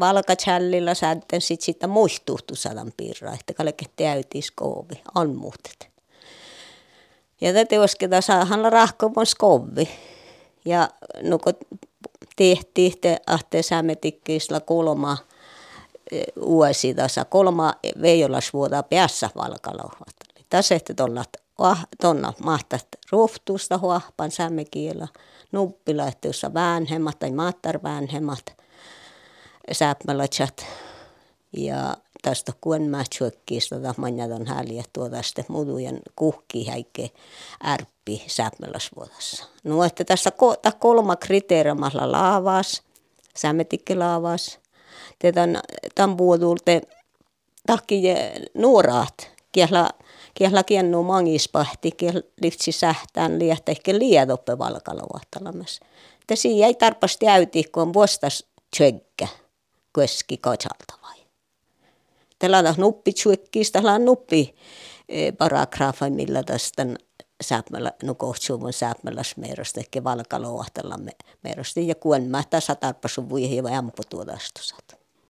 valkachällillä säädetään sit sitä muistuhtu sadan piirraa, että kalke täytis koovi, on muutet. Ja tätä osketa saahan rahkomon skovi. Ja nuko tehtiin, että ahte säämetikkiisla kolma vuosi tässä kolma veijolasvuotta päässä valkalouhat. Tässä ehti tuolla tuonna mahtat ruhtuusta huahpan säämekielä, nuppila, että jossa väänhemmat tai maattar sääpmälätsät ja tästä kuen mätsyökkiistä tätä manjaton häliä tuota sitten mudujen kuhki häikke ärppi sääpmäläsvuodassa. No että tässä kolma kriteerimalla laavas, säämetikki laavas, tämän, tämän puolulta takki nuoraat, kiehla, kiehla kiennu mangispahti, kiehla liftsi sähtään liehtä ehkä liedoppe valkalovahtalamas. Tässä ei tarpasti äyti, kun on vuostas tjögkä keski vai. Tällä nuppi tjökkis, tällä nuppi e, paragrafa, millä tästä sääpmällä, no kohtsuuvun sääpmäläs meerosta, ehkä valkalovahtalla meerosta, ja kuen mä tässä tarpasu vuihin ja amputuodastusat.